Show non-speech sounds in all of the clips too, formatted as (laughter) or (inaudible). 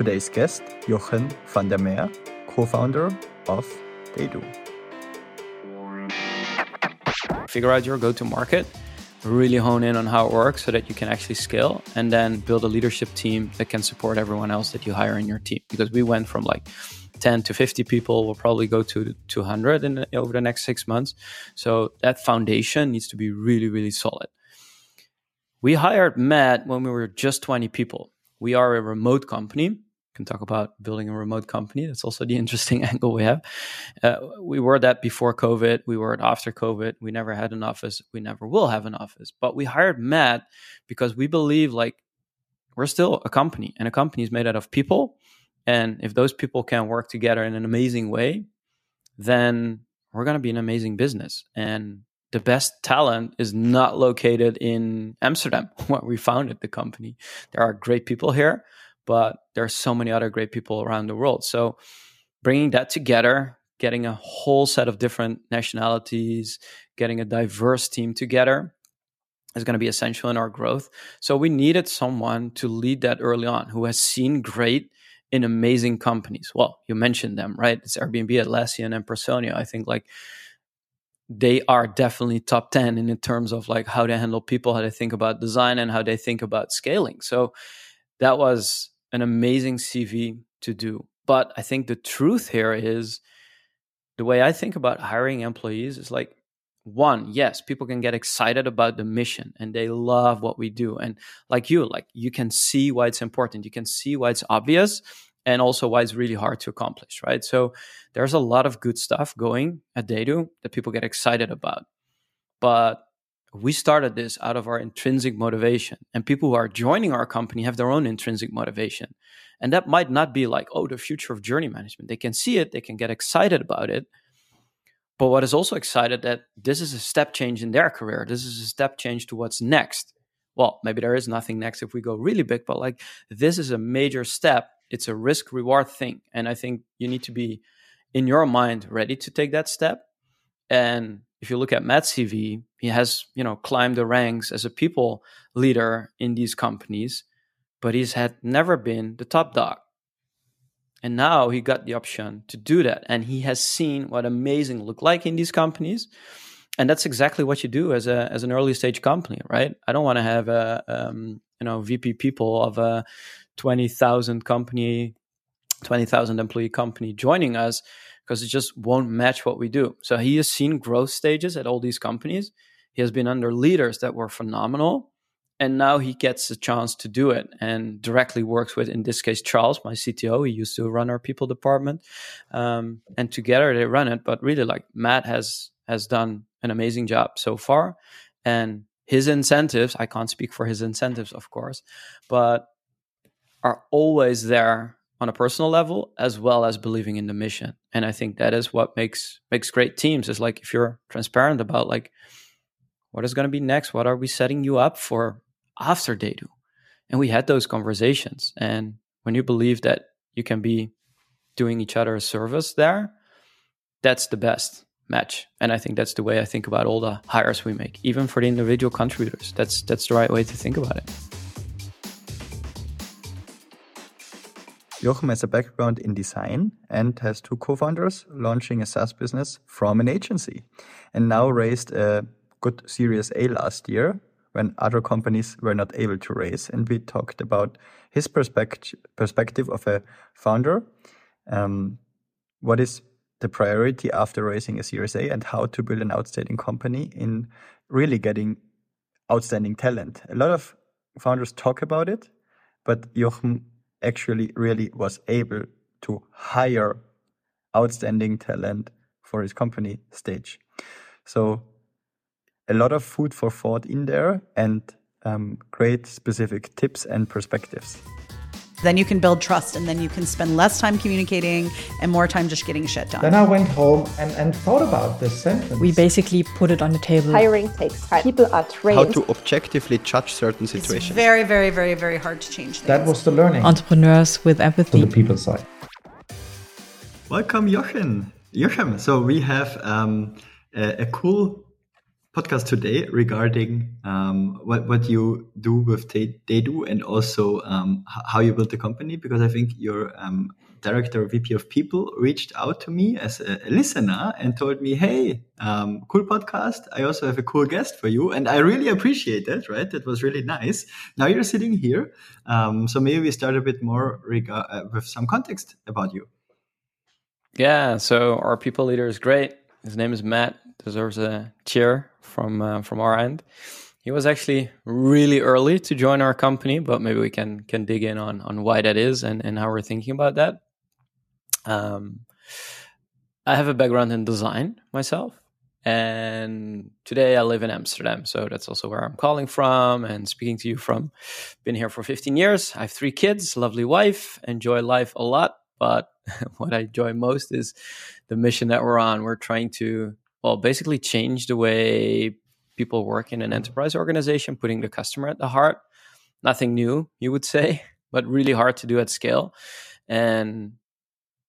today's guest, Jochem van der Veer, co-founder of TheyDo. Figure out your go-to-market, really hone in on how it works so that you can actually scale, and then build a leadership team that can support everyone else that you hire in your team. Because we went from like 10 to 50 people We'll probably go to 200 in over the next six months so that foundation needs to be really really solid we hired matt when we were just 20 people we are a remote company can talk about building a remote company. That's also the (laughs) interesting angle we have. Uh, we were that before covid. We were after covid. We never had an office. We never will have an office. But we hired matt because we believe like we're still a company and a company is made out of people. And if those people can work together in an amazing way, then we're going to be an amazing business. And the best talent is not located in Amsterdam, (laughs) where we founded the company. There are great people here, but there are so many other great people around the world. So bringing that together, getting a whole set of different nationalities, getting a diverse team together is going to be essential in our growth. So we needed someone to lead that early on who has seen great in amazing companies. Well, you mentioned them, right? It's Airbnb, Atlassian, and Personio. I think like they are definitely top 10 in terms of like how they handle people, how they think about design, and how they think about scaling. So that was an amazing CV to do. But I think the truth here is the way I think about hiring employees is like one yes people can get excited about the mission and they love what we do. And like you like you can see why it's important. You can see why it's obvious and also why it's really hard to accomplish right? So there's a lot of good stuff going at TheyDo that people get excited about. But we started this out of our intrinsic motivation and people who are joining our company have their own intrinsic motivation and that might not be like oh the future of journey management they can see it they can get excited about it but what is also excited that this is a step change in their career. This is a step change to what's next. Well, maybe there is nothing next if we go really big, but like this is a major step. It's a risk reward thing. And I think you need to be in your mind ready to take that step. And if you look at Matt's CV, he has, you know, climbed the ranks as a people leader in these companies, but he's had never been the top dog. And now he got the option to do that. And he has seen what amazing look like in these companies. And that's exactly what you do as a as an early stage company, right? I don't want to have a um, you know VP people of a twenty thousand company, twenty thousand employee company joining us because it just won't match what we do. So he has seen growth stages at all these companies. He has been under leaders that were phenomenal, and now he gets a chance to do it and directly works with in this case charles my cto he used to run our people department um, and together they run it but really like matt has has done an amazing job so far and his incentives i can't speak for his incentives of course but are always there on a personal level as well as believing in the mission and i think that is what makes makes great teams is like if you're transparent about like what is going to be next what are we setting you up for after TheyDo. And we had those conversations. And when you believe that you can be doing each other a service there, that's the best match. And I think that's the way I think about all the hires we make, even for the individual contributors. That's that's the right way to think about it. Jochem has a background in design and has two co-founders launching a SaaS business from an agency and now raised a good Series A last year when other companies were not able to raise. And we talked about his perspective perspective of a founder. Um, what is the priority after raising a Series A and how to build an outstanding company in really getting outstanding talent. A lot of founders talk about it, but Jochem actually really was able to hire outstanding talent for his company stage. So a lot of food for thought in there and um, great specific tips and perspectives. Then you can build trust and then you can spend less time communicating and more time just getting shit done. Then I went home and, and thought about this sentence. We basically put it on the table. Hiring takes time. People are trained. How to objectively judge certain situations. It's very, very, very, very hard to change things. That was the learning. Entrepreneurs with empathy. To the people side. Welcome, Jochem. Jochem, so we have um, a, a cool podcast today regarding um, what what you do with they, they do and also um, how you built the company because I think your um, director VP of people reached out to me as a, a listener and told me, "Hey, um, cool podcast. I also have a cool guest for you," and I really appreciate that. Right, that was really nice. Now you're sitting here, um, so maybe we start a bit more uh, with some context about you. Yeah, so our people leader is great. His name is Matt. Deserves a cheer from uh, from our end. He was actually really early to join our company, but maybe we can can dig in on on why that is and and how we're thinking about that. Um, I have a background in design myself, and today I live in Amsterdam, so that's also where I'm calling from and speaking to you from. Been here for 15 years. I have three kids, lovely wife, enjoy life a lot, but (laughs) what I enjoy most is the mission that we're on. We're trying to, well, basically change the way people work in an mm. enterprise organization, putting the customer at the heart. Nothing new, you would say, (laughs) but really hard to do at scale. And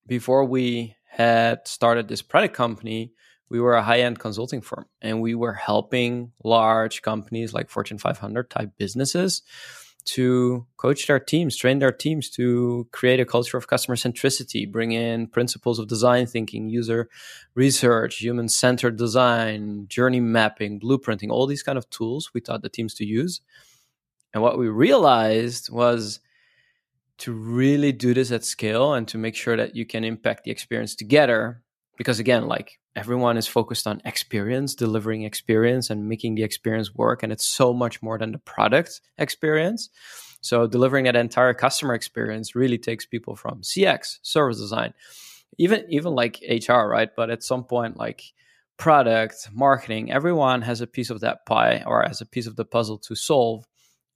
before we had started this product company, we were a high end consulting firm and we were helping large companies like Fortune 500 type businesses to coach their teams, train their teams to create a culture of customer centricity, bring in principles of design thinking, user research, human centered design, journey mapping, blueprinting, all these kind of tools we taught the teams to use. And what we realized was to really do this at scale and to make sure that you can impact the experience together. Because again, like everyone is focused on experience, delivering experience and making the experience work. And it's so much more than the product experience. So delivering that entire customer experience really takes people from CX, service design, even even like HR, right? But at some point, like product, marketing, everyone has a piece of that pie or has a piece of the puzzle to solve.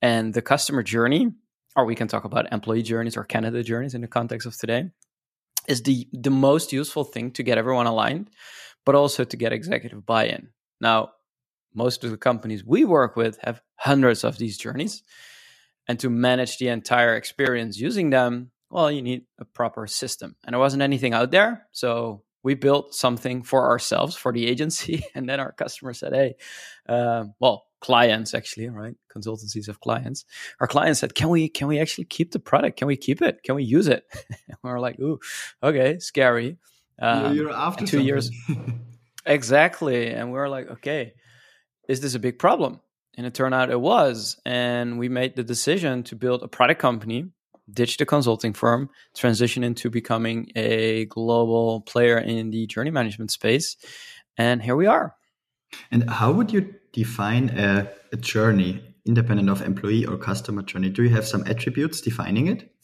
And the customer journey, or we can talk about employee journeys or candidate journeys in the context of today, is the the most useful thing to get everyone aligned but also to get executive buy in. Now, most of the companies we work with have hundreds of these journeys. And to manage the entire experience using them, well, you need a proper system. And there wasn't anything out there. So we built something for ourselves, for the agency. (laughs) And then our customer said, hey, uh, well, clients actually, right? Consultancies have clients. Our clients said, "Can we can we actually keep the product? Can we keep it? Can we use it?" (laughs) we are like, "Ooh, okay, scary." Um, You're after two something. years. (laughs) exactly. And we are like, okay, is this a big problem? And it turned out it was. And we made the decision to build a product company, ditch the consulting firm, transition into becoming a global player in the journey management space. And here we are. And how would you define a, a journey, independent of employee or customer journey? Do you have some attributes defining it?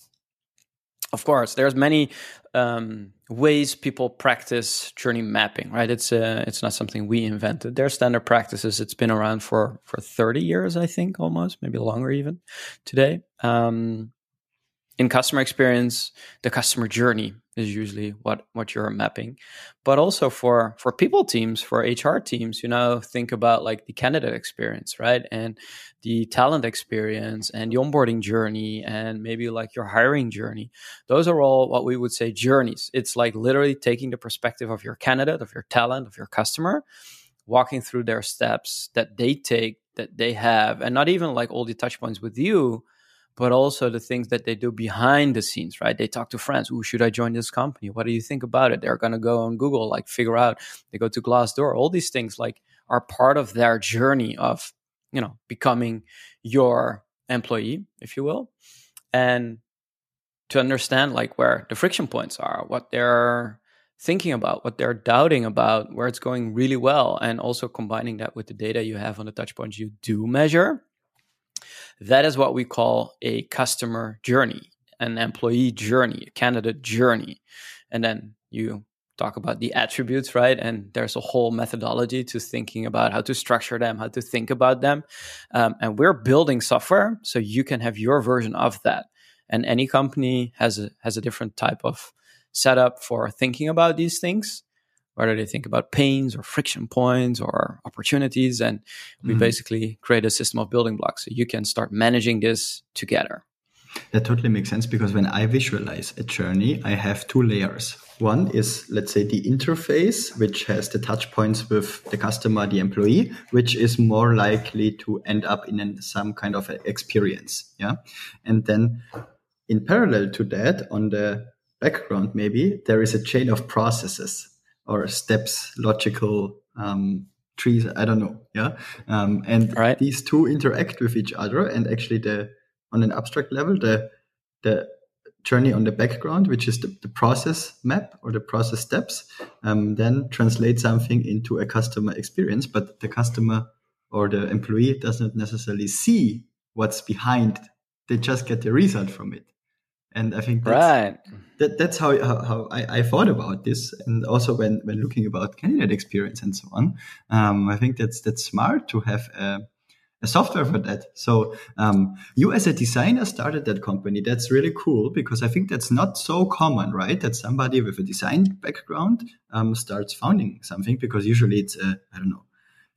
Of course, there's many um, ways people practice journey mapping. Right? It's uh, it's not something we invented. They're standard practices. It's been around for for 30 years, I think, almost maybe longer even today. Um, in customer experience, the customer journey is usually what what you're mapping. But also for for people teams for hr teams you know think about like the candidate experience right? And the talent experience and the onboarding journey and maybe like your hiring journey. Those are all what we would say journeys. It's like literally taking the perspective of your candidate of your talent of your customer walking through their steps that they take that they have and not even like all the touch points with you but also the things that they do behind the scenes, right? They talk to friends. Who should I join this company? What do you think about it? They're going to go on Google, like figure out, they go to Glassdoor. All these things like are part of their journey of, you know, becoming your employee, if you will. And to understand like where the friction points are, what they're thinking about, what they're doubting about, where it's going really well, and also combining that with the data you have on the touch points you do measure that is what we call a customer journey, an employee journey, a candidate journey. And then you talk about the attributes, right? And there's a whole methodology to thinking about how to structure them, how to think about them. Um, and we're building software so you can have your version of that. And any company has a has a different type of setup for thinking about these things whether they think about pains or friction points or opportunities. And we mm-hmm. basically create a system of building blocks so you can start managing this together. That totally makes sense because when I visualize a journey, I have two layers. One is, let's say, the interface, which has the touch points with the customer, the employee, which is more likely to end up in an, some kind of experience. Yeah. And then in parallel to that, on the background, maybe there is a chain of processes or steps, logical um, trees. I don't know. Yeah. Um, and right. these two interact with each other and actually the, on an abstract level, the the journey on the background, which is the, the process map or the process steps, um, then translate something into a customer experience. But the customer or the employee doesn't necessarily see what's behind. They just get the result from it. And I think that's, right. That, that's how, how, how I, I, thought about this. And also when, when looking about candidate experience and so on, um, I think that's, that's smart to have a, a software for that. So um, you as a designer started that company. That's really cool because I think that's not so common, right? That somebody with a design background um, starts founding something because usually it's a, I don't know,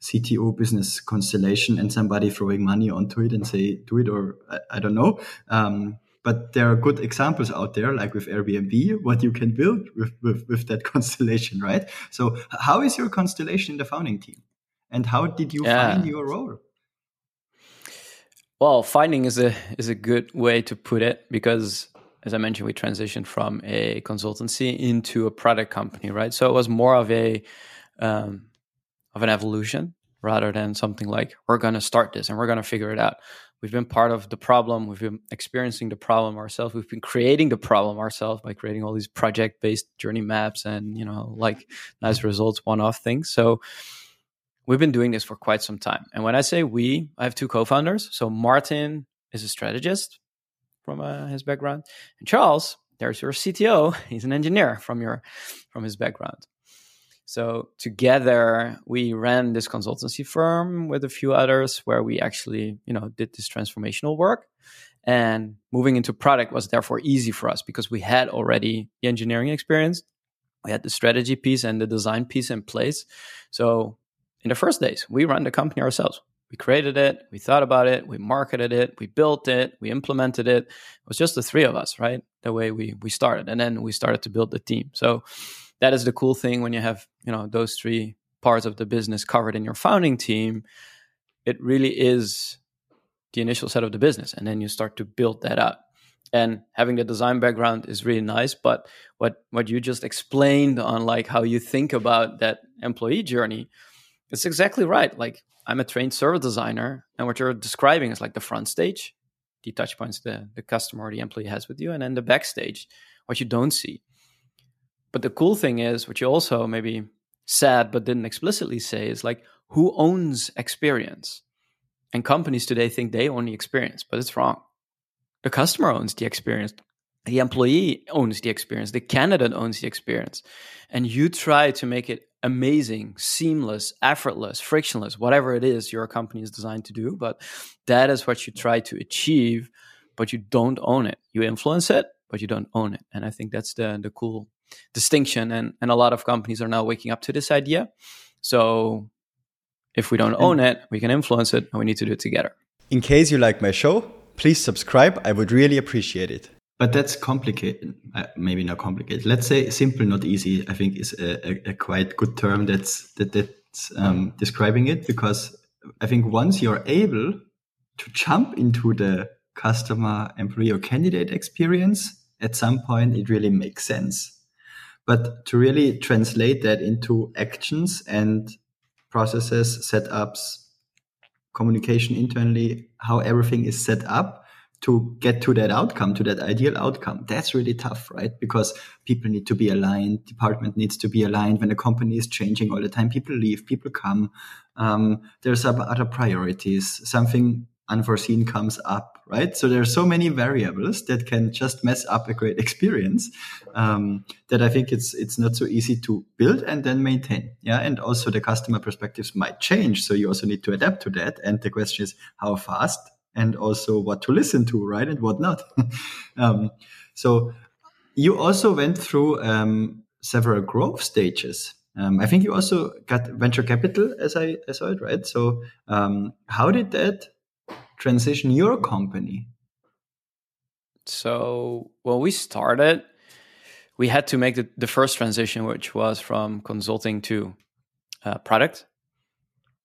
CTO business constellation and somebody throwing money onto it and say, do it or I, I don't know. Um, but there are good examples out there, like with Airbnb, what you can build with, with, with that (laughs) constellation, right? So how is your constellation in the founding team? And how did you yeah. find your role? Well, finding is a is a good way to put it because as I mentioned, we transitioned from a consultancy into a product company, right? So it was more of a um, of an evolution rather than something like we're going to start this and we're going to figure it out. We've been part of the problem. We've been experiencing the problem ourselves. We've been creating the problem ourselves by creating all these project based journey maps and you know like nice results, one off things. So we've been doing this for quite some time. And when I say we, I have two co-founders. So Martin is a strategist from uh, his background, and Charles, there's your CTO. (laughs) He's an engineer from your from his background. So together we ran this consultancy firm with a few others where we actually, you know, did this transformational work. And moving into product was therefore easy for us because we had already the engineering experience. We had the strategy piece and the design piece in place. So in the first days, we ran the company ourselves. We created it, we thought about it, we marketed it, we built it, we implemented it. It was just the three of us, right? The way we we started, and then we started to build the team. So that is the cool thing when you have you know those three parts of the business covered in your founding team. It really is the initial set of the business, and then you start to build that up. And having the design background is really nice, but what what you just explained on like how you think about that employee journey it's exactly right. Like I'm a trained service designer, and what you're describing is like the front stage, the touch points the, the customer or the employee has with you, and then the backstage, what you don't see. But the cool thing is, what you also maybe said but didn't explicitly say is like who owns experience? And companies today think they own the experience, but it's wrong. The customer owns the experience. The employee owns the experience. The candidate owns the experience. And you try to make it amazing, seamless, effortless, frictionless, whatever it is your company is designed to do. But that is what you try to achieve, but you don't own it. You influence it, but you don't own it. And I think that's the the cool distinction. And and a lot of companies are now waking up to this idea. So if we don't own it, we can influence it, and we need to do it together. In case you like my show, please subscribe. I would really appreciate it. But that's complicated. Uh, maybe not complicated. Let's say simple, not easy. I think is a, a, a quite good term that's that that's um, describing it because I think once you're able to jump into the customer, employee, or candidate experience, at some point it really makes sense. But to really translate that into actions and processes, setups, communication internally, how everything is set up to get to that outcome, to that ideal outcome. That's really tough, right? Because people need to be aligned. Department needs to be aligned. When a company is changing all the time, people leave, people come. Um, there's other priorities. Something unforeseen comes up, right? So there are so many variables that can just mess up a great experience um, that I think it's it's not so easy to build and then maintain. Yeah, and also the customer perspectives might change, so you also need to adapt to that. And the question is, how fast and also what to listen to, right, and what not. (laughs) um, so you also went through um, several growth stages. Um, I think you also got venture capital, as I, I saw it, right? So um, how did that transition your company? So when we started, we had to make the, the first transition, which was from consulting to uh, product,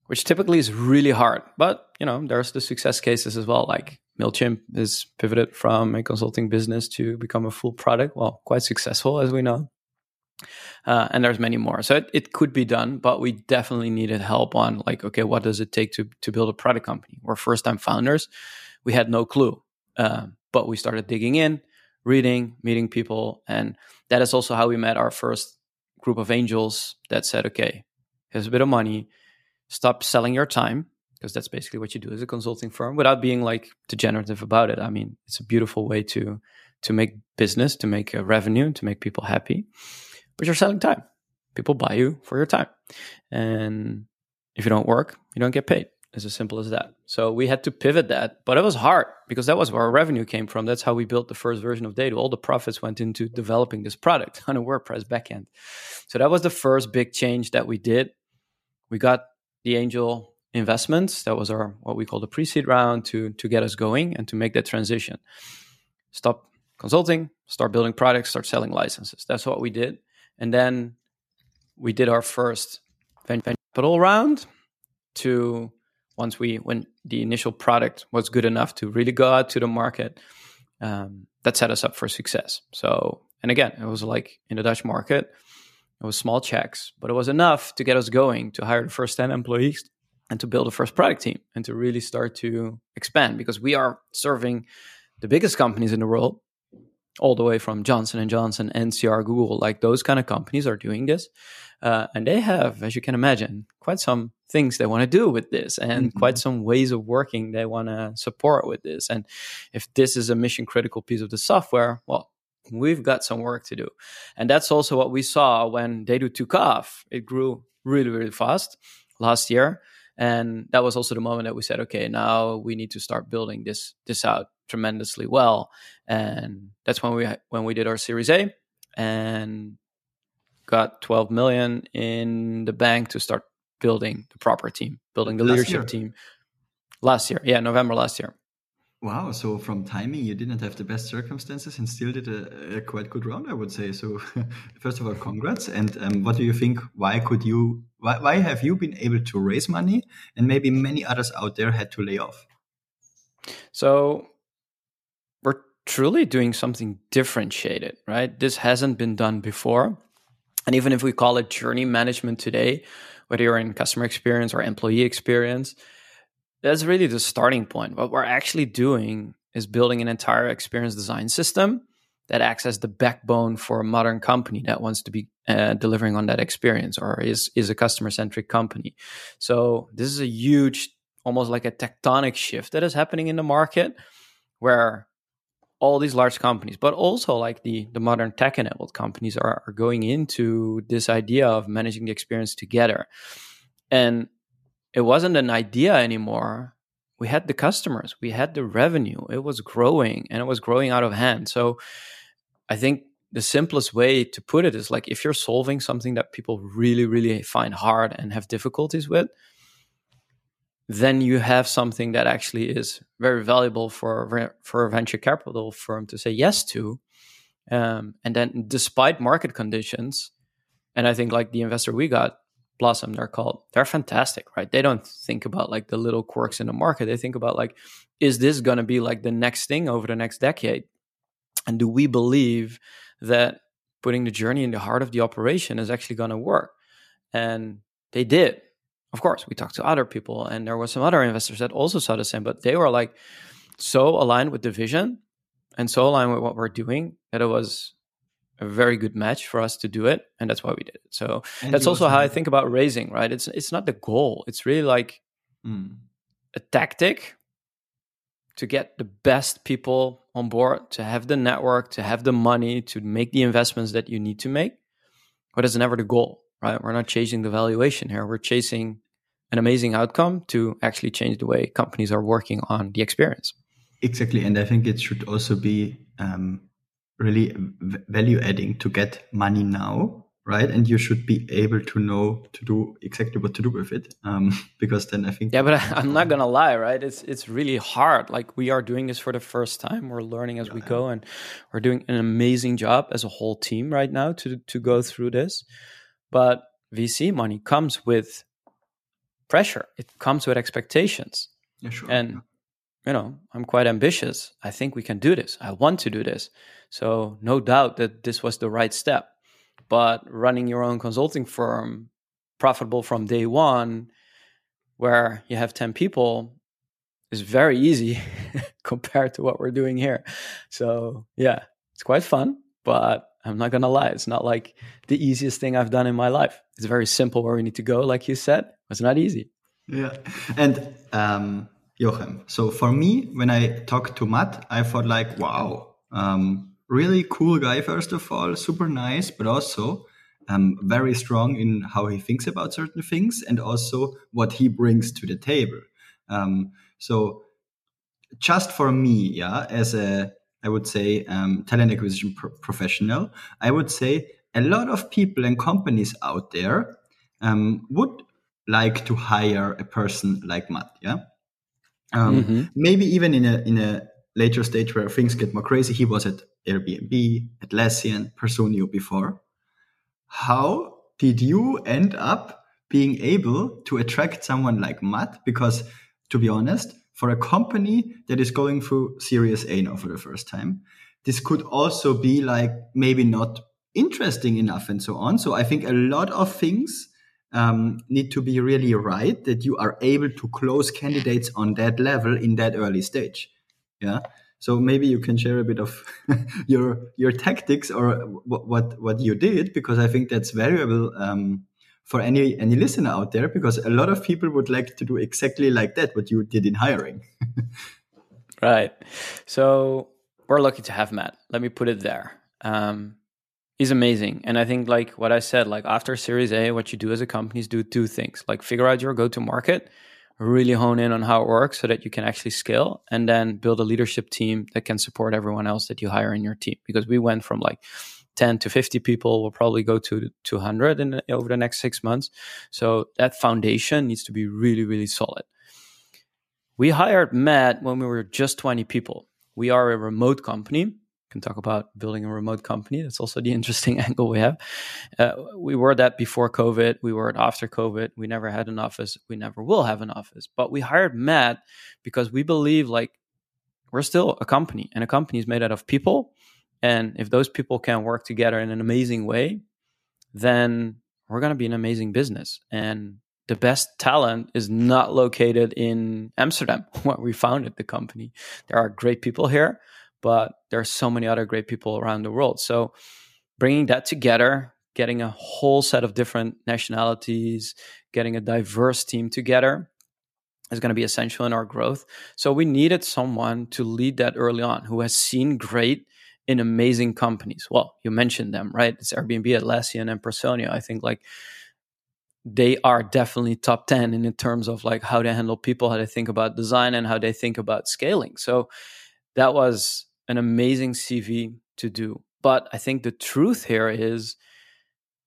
which typically is really hard. But you know, there's the success cases as well. Like Mailchimp is pivoted from a consulting business to become a full product. Well, quite successful as we know. Uh, and there's many more. So it, it could be done, but we definitely needed help on like, okay, what does it take to to build a product company? We're first time founders. We had no clue, uh, but we started digging in, reading, meeting people, and that is also how we met our first group of angels that said, okay, here's a bit of money, stop selling your time because that's basically what you do as a consulting firm without being like degenerative about it. I mean, it's a beautiful way to to make business, to make a revenue, to make people happy but you're selling time. People buy you for your time. And if you don't work, you don't get paid. It's as simple as that. So we had to pivot that, but it was hard because that was where our revenue came from. That's how we built the first version of TheyDo. All the profits went into developing this product (laughs) on a WordPress backend. So that was the first big change that we did. We got the angel investments. That was our what we call the pre-seed round to to get us going and to make that transition. Stop consulting, start building products, start selling licenses. That's what we did. And then we did our first venture capital round to once we when the initial product was good enough to really go out to the market um, that set us up for success. So and again it was like in the dutch market it was small checks but it was enough to get us going to hire the first 10 employees and to build a first product team and to really start to expand because we are serving the biggest companies in the world all the way from Johnson and Johnson, NCR, Google, like those kind of companies are doing this, uh, and they have, as you can imagine, quite some things they want to do with this, and mm-hmm. quite some ways of working they want to support with this. And if this is a mission critical piece of the software, well, we've got some work to do, and that's also what we saw when TheyDo took off. It grew really, really fast last year. And that was also the moment that we said, okay, now we need to start building this this out tremendously well. And that's when we when we did our Series A and got 12 million in the bank to start building the proper team, building the last leadership year. team. Last year, yeah, November last year. Wow. So from timing, you didn't have the best circumstances and still did a, a quite good round, I would say. So (laughs) first of all, congrats. And um, what do you think? Why could you? Why, why have you been able to raise money, and maybe many others out there had to lay off? So truly doing something differentiated, right? This hasn't been done before. And even if we call it journey management today, whether you're in customer experience or employee experience, that's really the starting point. What we're actually doing is building an entire experience design system that acts as the backbone for a modern company that wants to be uh, delivering on that experience or is is a customer centric company. So this is a huge, almost like a tectonic shift that is happening in the market, where all these large companies, but also like the the modern tech enabled companies are, are going into this idea of managing the experience together, and it wasn't an idea anymore. We had the customers, we had the revenue, it was growing and it was growing out of hand. So I think the simplest way to put it is like if you're solving something that people really, really find hard and have difficulties with, then you have something that actually is very valuable for for a venture capital firm to say yes to. Um, and then, despite market conditions, and I think like the investor we got, Blossom, they're called, they're fantastic, right? They don't think about like the little quirks in the market. They think about like, is this going to be like the next thing over the next decade? And do we believe that putting the journey in the heart of the operation is actually going to work? And they did. Of course, we talked to other people, and there were some other investors that also saw the same, but they were like so aligned with the vision and so aligned with what we're doing that it was a very good match for us to do it, and that's why we did it. So and that's also how I think about raising. Right? It's it's not the goal. It's really like mm. a tactic to get the best people on board, to have the network, to have the money, to make the investments that you need to make. But it's never the goal, right? We're not chasing the valuation here. We're chasing an amazing outcome to actually change the way companies are working on the experience. Exactly, and I think it should also be um, really value adding to get money now right? And you should be able to know to do exactly what to do with it, um, (laughs) because then I think yeah. But (laughs) I, am not gonna lie, right? It's it's really hard. Like we are doing this for the first time. We're learning as yeah, we go, and we're doing an amazing job as a whole team right now to to go through this. But VC money comes with pressure. It comes with expectations. Yeah, sure. And you know, I'm quite ambitious. I think we can do this. I want to do this. So no doubt that this was the right step. But running your own consulting firm, profitable from day one, where you have 10 people, is very easy (laughs) compared to what we're doing here. So yeah, it's quite fun, but I'm not gonna lie, it's not like the easiest thing I've done in my life. It's very simple where we need to go, like you said. It's not easy. Yeah. And um so for me, when I talked to Matt, I thought like, wow, um, really cool guy, first of all, super nice, but also um, very strong in how he thinks about certain things and also what he brings to the table. Um, so just for me, yeah, as a I would say, um, talent acquisition pro- professional, I would say a lot of people and companies out there um, would like to hire a person like Matt. Yeah. Um, mm-hmm. Maybe even in a in a later stage where things get more crazy. He was at Airbnb, Atlassian, Personio before. How did you end up being able to attract someone like Matt? Because to be honest, for a company that is going through Series A now for the first time, this could also be like maybe not interesting enough and so on. So I think a lot of things um, need to be really right that you are able to close candidates on that level in that early stage. Yeah. So maybe you can share a bit of (laughs) your your tactics or what what, what you did because I think that's valuable um, for any any listener out there because a lot of people would like to do exactly like that what you did in hiring. (laughs) Right. So we're lucky to have matt. Let me put it there. Um, he's amazing. And i think like what i said like after series a what you do as a company is do two things. Like figure out your go to market really hone in on how it works so that you can actually scale and then build a leadership team that can support everyone else that you hire in your team. Because we went from like 10 to 50 people will probably go to 200 in over the next six months. So that foundation needs to be really really solid. We hired matt when we were just 20 people. We are a remote company. Can talk about building a remote company. That's also the (laughs) interesting angle we have. Uh, we were that before covid. We were it after covid. We never had an office. We never will have an office. But we hired matt because we believe like we're still a company and a company is made out of people and if those people can work together in an amazing way, then we're going to be an amazing business. And the best talent is not located in Amsterdam, (laughs) where we founded the company. There are great people here, but there are so many other great people around the world. So bringing that together, getting a whole set of different nationalities, getting a diverse team together is going to be essential in our growth. So we needed someone to lead that early on who has seen great in amazing companies. Well, you mentioned them, right? It's Airbnb, Atlassian, and Personio. I think like they are definitely top 10 in terms of like how they handle people, how they think about design, and how they think about scaling. So that was an amazing CV to do. But I think the truth here is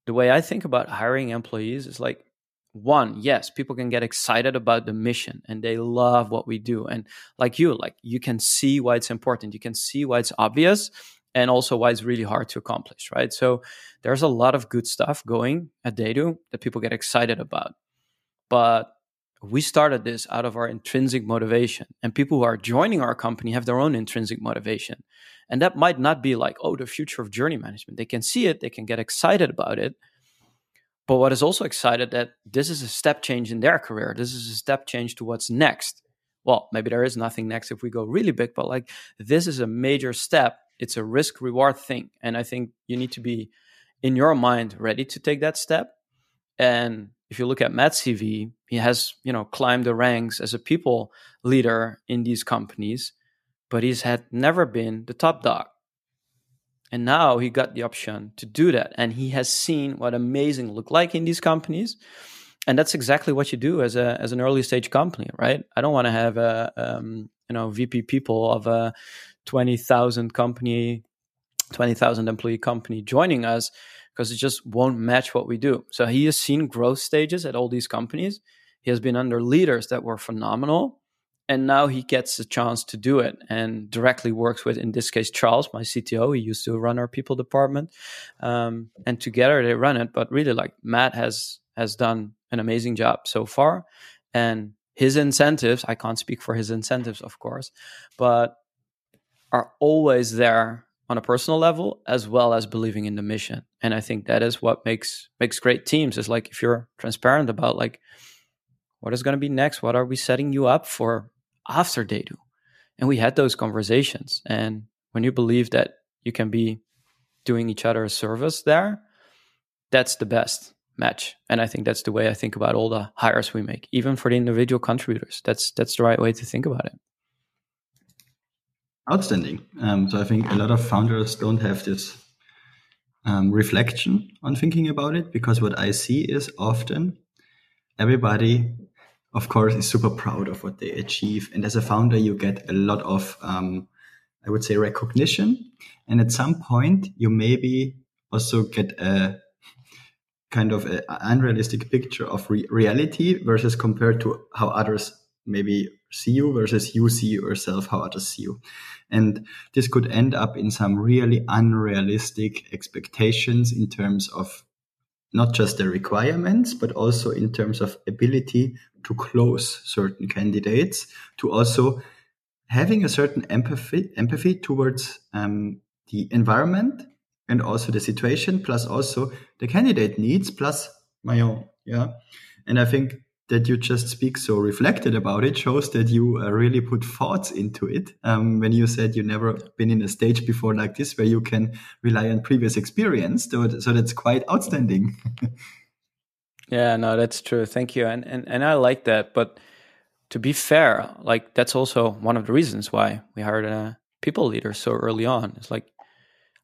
the way I think about hiring employees is like one yes people can get excited about the mission and they love what we do and like you like you can see why it's important you can see why it's obvious and also why it's really hard to accomplish right? So there's a lot of good stuff going at TheyDo that people get excited about but we started this out of our intrinsic motivation and people who are joining our company have their own intrinsic motivation and that might not be like oh the future of journey management they can see it they can get excited about it but what is also excited that this is a step change in their career. This is a step change to what's next. Well, maybe there is nothing next if we go really big, but like this is a major step. It's a risk reward thing. And I think you need to be in your mind ready to take that step. And if you look at Matt's CV, he has, you know, climbed the ranks as a people leader in these companies, but he's had never been the top dog. And now he got the option to do that. And he has seen what amazing look like in these companies. And that's exactly what you do as a as an early stage company, right? I don't want to have a um, you know VP people of a twenty thousand company 20,000 employee company joining us because it just won't match what we do. So he has seen growth stages at all these companies. He has been under leaders that were phenomenal. And now he gets a chance to do it and directly works with, in this case, Charles, my CTO. He used to run our people department. Um, and together they run it. But really, like Matt has has done an amazing job so far. And his incentives, I can't speak for his incentives, of course, but are always there on a personal level as well as believing in the mission and i think that is what makes makes great teams is like if you're transparent about like what is going to be next what are we setting you up for after TheyDo. and we had those conversations and when you believe that you can be doing each other a service there that's the best match and i think that's the way i think about all the hires we make even for the individual contributors that's that's the right way to think about it outstanding. Um, so I think a lot of founders don't have this um, reflection on thinking about it because what I see is often everybody, of course, is super proud of what they achieve. And as a founder, you get a lot of, um, I would say, recognition. And at some point, you maybe also get a kind of an unrealistic picture of re- reality versus compared to how others maybe see you versus you see yourself how others see you. And this could end up in some really unrealistic expectations in terms of not just the requirements, but also in terms of ability to close certain candidates, to also having a certain empathy, empathy towards um, the environment and also the situation, plus also the candidate needs, plus my own. Yeah. And I think that you just speak so reflected about it shows that you uh, really put thoughts into it. Um, when you said you've never been in a stage before like this where you can rely on previous experience, so, so that's quite outstanding. (laughs) yeah, no, that's true. Thank you, and and and I like that. But to be fair, like that's also one of the reasons why we hired a people leader so early on. It's like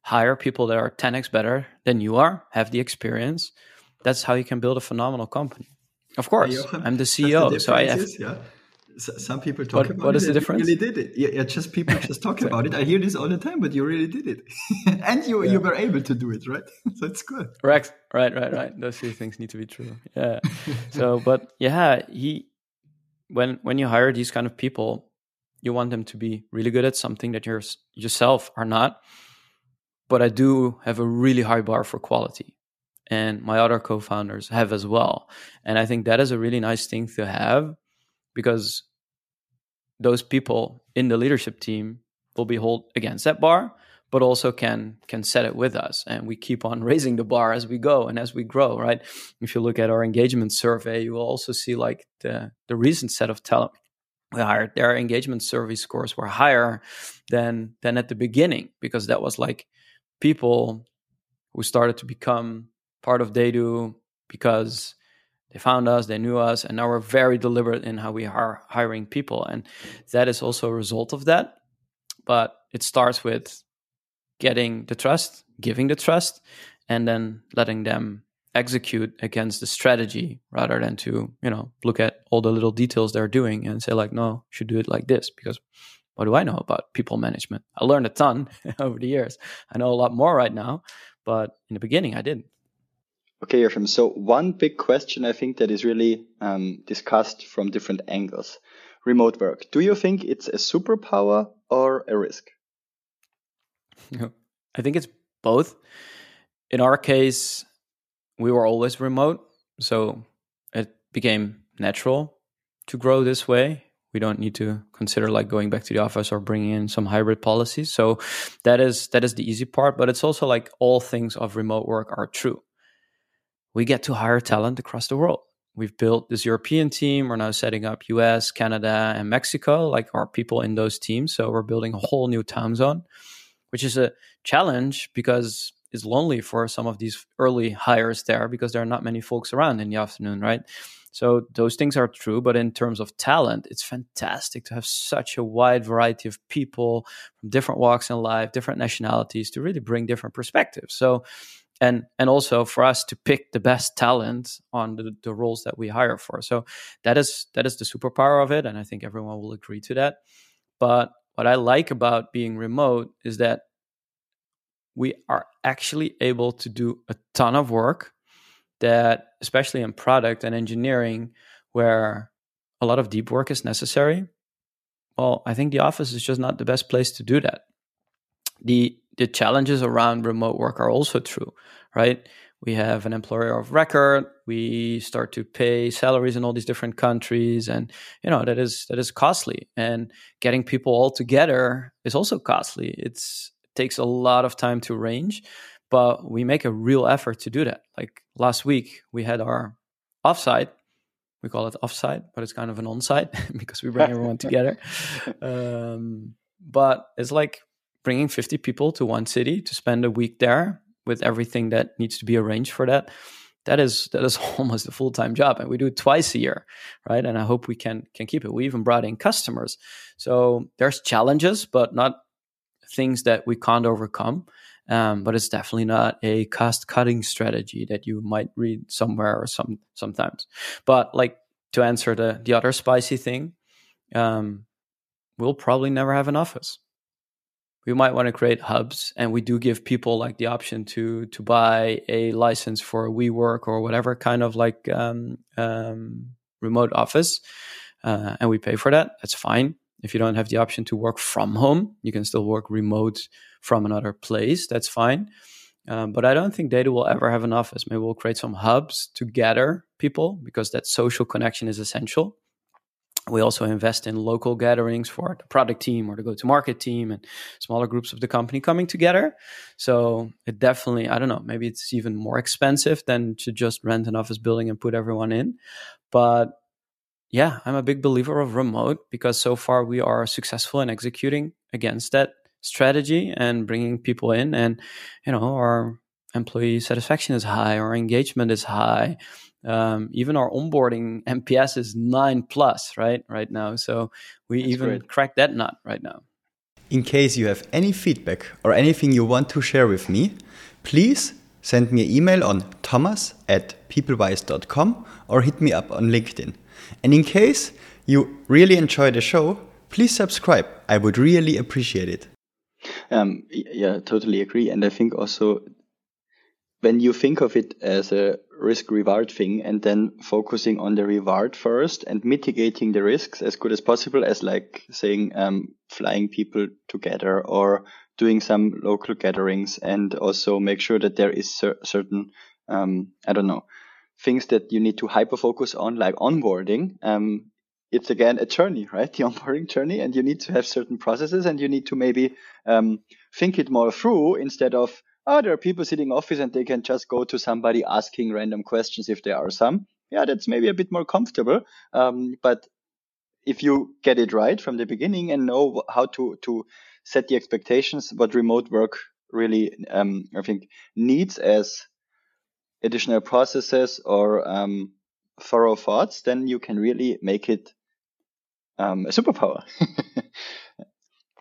hire people that are 10x better than you are, have the experience. That's how you can build a phenomenal company. Of course, I'm the CEO, so I have. Yeah. some people talk what, about what it. is the difference? You really did it. Yeah, just people (laughs) just talk about it. I hear this all the time, but you really did it, (laughs) and you yeah. you were able to do it, right? (laughs) so it's good. Right, right, right, right. Those two things need to be true. Yeah. so, but yeah, he when when you hire these kind of people, you want them to be really good at something that you yourself are not. But I do have a really high bar for quality and my other co-founders have as well. And i think that is a really nice thing to have because those people in the leadership team will be held against that bar but also can can set it with us. And we keep on (laughs) raising the bar as we go and as we grow right? If you look at our engagement survey you will also see like the the recent set of talent we hired. Their engagement survey scores were higher than than at the beginning because that was like people who started to become part of TheyDo because they found us, they knew us, and now we're very deliberate in how we are hiring people. And that is also a result of that. But it starts with getting the trust, giving the trust, and then letting them execute against the strategy rather than to, you know, look at all the little details they're doing and say, like, no, should do it like this because what do I know about people management? I learned a ton (laughs) over the years. I know a lot more right now, but in the beginning I didn't. Okay, Joachim. So one big question I think that is really um, discussed from different angles: remote work. Do you think it's a superpower or a risk? (laughs) I think it's both. In our case, we were always remote, so it became natural to grow this way. We don't need to consider like going back to the office or bringing in some hybrid policies. So that is that is the easy part. But it's also like all things of remote work are true we get to hire talent across the world. We've built this European team. We're now setting up US, Canada, and Mexico, like our people in those teams. So we're building a whole new time zone, which is a challenge because it's lonely for some of these early hires there because there are not many folks around in the afternoon, right? So those things are true, but in terms of talent, it's fantastic to have such a wide variety of people from different walks in life, different nationalities to really bring different perspectives. So and and also for us to pick the best talent on the, the roles that we hire for so that is that is the superpower of it and i think everyone will agree to that but what i like about being remote is that we are actually able to do a ton of work that, especially in product and engineering, where a lot of deep work is necessary. Well, I think the office is just not the best place to do that. The the challenges around remote work are also true, right? We have an employer of record. We start to pay salaries in all these different countries, and you know that is that is costly. And getting people all together is also costly. It's takes a lot of time to arrange, but we make a real effort to do that. Like last week, we had our offsite. We call it offsite, but it's kind of an onsite (laughs) because we bring everyone (laughs) together. Um, but it's like bringing 50 people to one city to spend a week there with everything that needs to be arranged for that that is that is (laughs) almost a full-time job and we do it twice a year right? And i hope we can can keep it. We even brought in customers. So there's challenges but not things that we can't overcome um, but it's definitely not a cost cutting strategy that you might read somewhere or some sometimes. But like to answer the the other spicy thing um, we'll probably never have an office we might want to create hubs and we do give people like the option to to buy a license for WeWork or whatever kind of like um, um, remote office uh, and we pay for that. That's fine. If you don't have the option to work from home you can still work remote from another place. That's fine. Um, but i don't think TheyDo will ever have an office. Maybe we'll create some hubs to gather people because that social connection is essential we also invest in local gatherings for the product team or the go to market team and smaller groups of the company coming together. So it definitely, I don't know, maybe it's even more expensive than to just rent an office building and put everyone in. But yeah, I'm a big believer of remote because so far we are successful in executing against that strategy and bringing people in. And, you know, our employee satisfaction is high, our engagement is high um, even our onboarding NPS is nine plus, right? Right now. So we That's even great. cracked that nut right now. In case you have any feedback or anything you want to share with me, please send me an email on thomas at pplwise.com or hit me up on LinkedIn. And in case you really enjoy the show, please subscribe. I would really appreciate it. Um, yeah, totally agree. And I think also when you think of it as a risk reward thing and then focusing on the reward first and mitigating the risks as good as possible as like saying um, flying people together or doing some local gatherings and also make sure that there is cer- certain um, i don't know things that you need to hyper focus on like onboarding. Um, it's again a journey right? (laughs) The onboarding journey and you need to have certain processes and you need to maybe um, think it more through instead of oh, there are people sitting office and they can just go to somebody asking random questions if there are some. Yeah, that's maybe a bit more comfortable. Um, but if you get it right from the beginning and know how to to set the expectations, what remote work really, um, I think, needs as additional processes or um, thorough thoughts, then you can really make it um, a superpower. (laughs)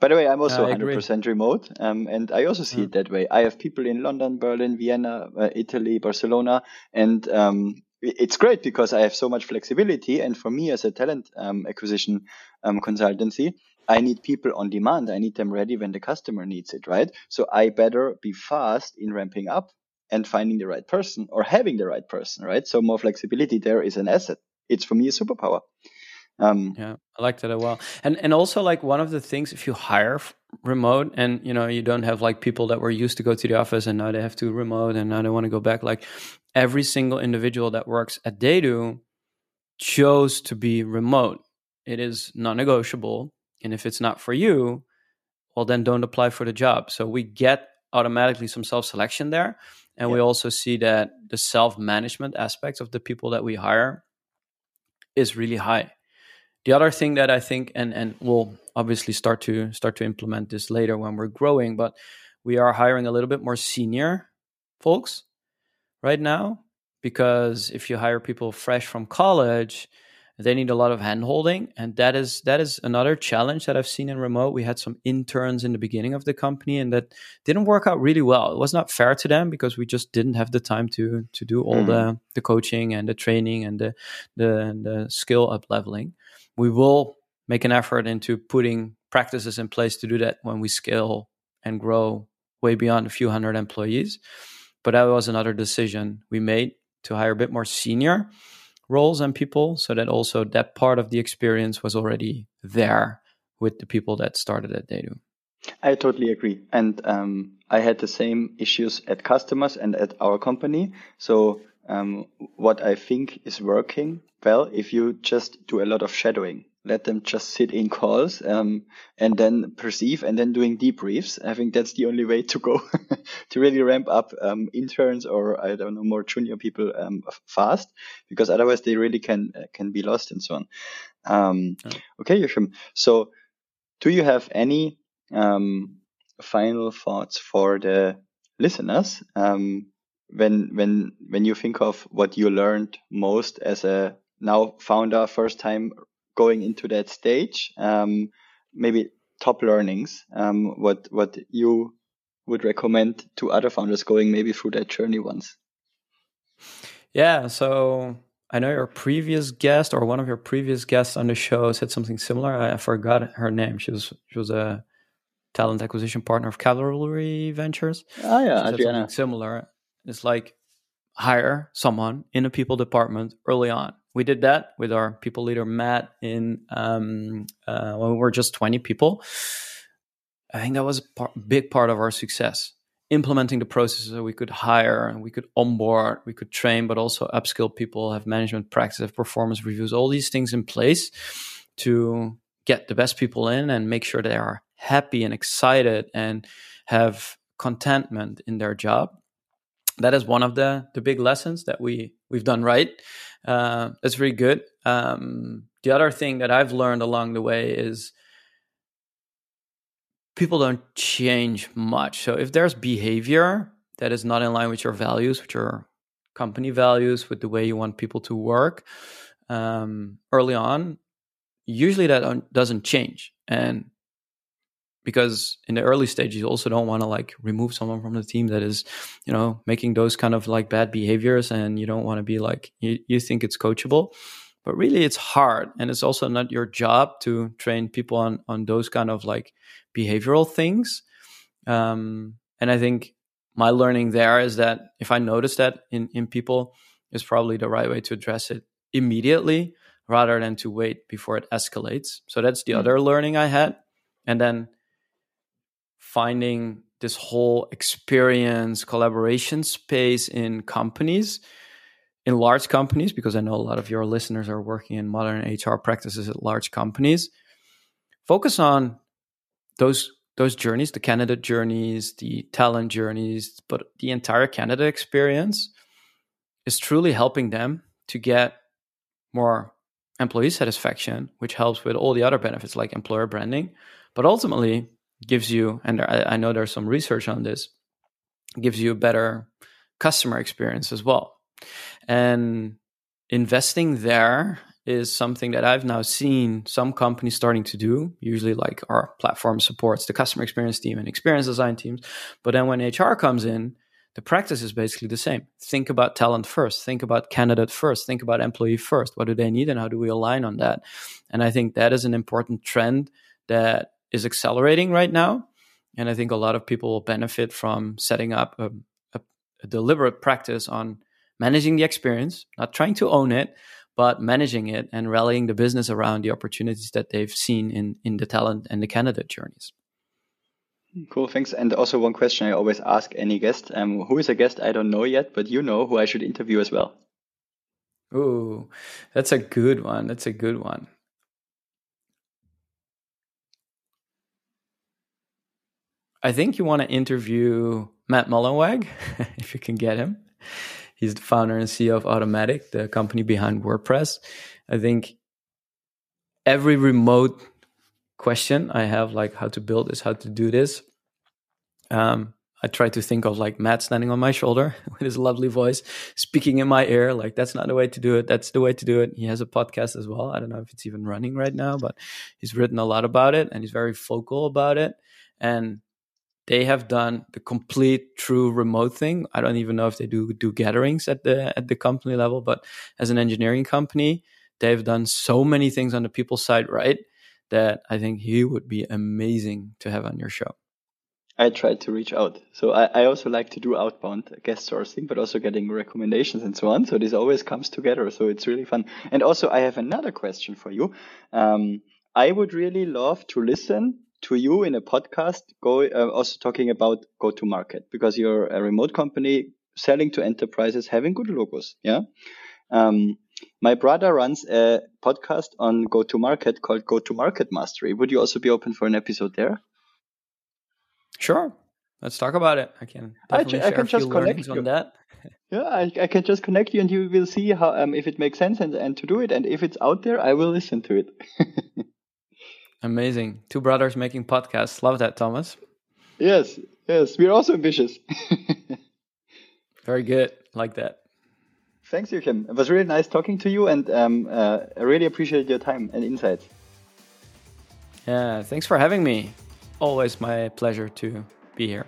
By the way, I'm also 100% remote, um, and I also see mm. it that way. I have people in London, Berlin, Vienna, uh, Italy, Barcelona, and um, it's great because I have so much flexibility. And for me, as a talent um, acquisition um, consultancy, I need people on demand. I need them ready when the customer needs it, right? So I better be fast in ramping up and finding the right person or having the right person, right? So more flexibility there is an asset. It's for me a superpower. Um, yeah, I like that as well. And and also like one of the things if you hire remote and you know you don't have like people that were used to go to the office and now they have to remote and now they want to go back. Like every single individual that works at TheyDo chose to be remote. It is non-negotiable, and if it's not for you, well then don't apply for the job. So we get automatically some self-selection there, and yeah. we also see that the self-management aspects of the people that we hire is really high the other thing that I think, and and we'll obviously start to start to implement this later when we're growing, but we are hiring a little bit more senior folks right now because if you hire people fresh from college, they need a lot of handholding, and that is that is another challenge that I've seen in remote. We had some interns in the beginning of the company, and that didn't work out really well. It was not fair to them because we just didn't have the time to to do all mm. the the coaching and the training and the the, the skill up leveling we will make an effort into putting practices in place to do that when we scale and grow way beyond a few hundred employees. But that was another decision we made to hire a bit more senior roles and people so that also that part of the experience was already there with the people that started at TheyDo. I totally agree. And um, I had the same issues at customers and at our company. So um, what I think is working well, if you just do a lot of shadowing, let them just sit in calls um, and then perceive and then doing debriefs. I think that's the only way to go (laughs) to really ramp up um, interns or I don't know more junior people um, fast because otherwise they really can uh, can be lost and so on. Um, okay, Jochem. So, do you have any um, final thoughts for the listeners? Um, when when when you think of what you learned most as a now founder first time going into that stage um, maybe top learnings um, what what you would recommend to other founders going maybe through that journey once? Yeah so i know your previous guest or one of your previous guests on the show said something similar. I forgot her name. She was she was a talent acquisition partner of cavalry ventures. Oh yeah adriana. similar it's like hire someone in a people department early on. We did that with our people leader Matt in um, uh, when we were just 20 people. I think that was a par- big part of our success. Implementing the processes that we could hire and we could onboard, we could train, but also upskill people, have management practice, have performance reviews, all these things in place to get the best people in and make sure they are happy and excited and have contentment in their job that is one of the the big lessons that we we've done right. Uh, that's really good. Um, the other thing that I've learned along the way is people don't change much. So if there's behavior that is not in line with your values, with your company values, with the way you want people to work, um, early on, usually that doesn't change. And because in the early stages you also don't want to like remove someone from the team that is you know making those kind of like bad behaviors and you don't want to be like you, you think it's coachable. But really it's hard and it's also not your job to train people on on those kind of like behavioral things. Um, and i think my learning there is that if i notice that in in people is probably the right way to address it immediately rather than to wait before it escalates. So that's the mm. other learning i had. And then finding this whole experience collaboration space in companies in large companies because i know a lot of your listeners are working in modern hr practices at large companies. Focus on those those journeys the candidate journeys the talent journeys but the entire candidate experience is truly helping them to get more employee satisfaction which helps with all the other benefits like employer branding but ultimately gives you, and I, I know there's some research on this, gives you a better customer experience as well. And investing there is something that I've now seen some companies starting to do. Usually, like our platform supports the customer experience team and experience design teams. But then when HR comes in, the practice is basically the same. Think about talent first, think about candidate first, think about employee first. What do they need and how do we align on that? And I think that is an important trend that is accelerating right now. And I think a lot of people will benefit from setting up a, a, a deliberate practice on managing the experience, not trying to own it, but managing it and rallying the business around the opportunities that they've seen in, in the talent and the candidate journeys. Cool, thanks. And also one question I always ask any guest: um, Who is a guest I don't know yet, but you know who I should interview as well? Ooh, that's a good one. That's a good one. I think you want to interview Matt Mullenweg (laughs) if you can get him. He's the founder and CEO of Automattic, the company behind WordPress. I think every remote question I have, like how to build this, how to do this, um, I try to think of like Matt standing on my shoulder (laughs) with his lovely voice, speaking in my ear. Like, that's not the way to do it. That's the way to do it. He has a podcast as well. I don't know if it's even running right now, but he's written a lot about it and he's very vocal about it. And they have done the complete true remote thing. I don't even know if they do do gatherings at the at the company level, but as an engineering company, they've done so many things on the people side right that I think he would be amazing to have on your show. I tried to reach out. So I, I also like to do outbound guest sourcing, but also getting recommendations and so on. So this always comes together. So it's really fun. And also I have another question for you. Um, I would really love to listen to you in a podcast, go uh, also talking about go to market because you're a remote company selling to enterprises, having good logos. Yeah. Um, my brother runs a podcast on go to market called Go to Market Mastery. Would you also be open for an episode there? Sure. Let's talk about it. I can I, definitely I share can just connect you. on that. (laughs) Yeah, I, I can just connect you and you will see how um, if it makes sense and, and to do it. And if it's out there, I will listen to it. (laughs) Amazing. Two brothers making podcasts. Love that, Thomas. yes, yes, we're also ambitious. (laughs) Very good. Like that. Thanks, Jochem. It was really nice talking to you, and um, uh, I really appreciate your time and insights. Yeah. Thanks for having me. Always my pleasure to be here.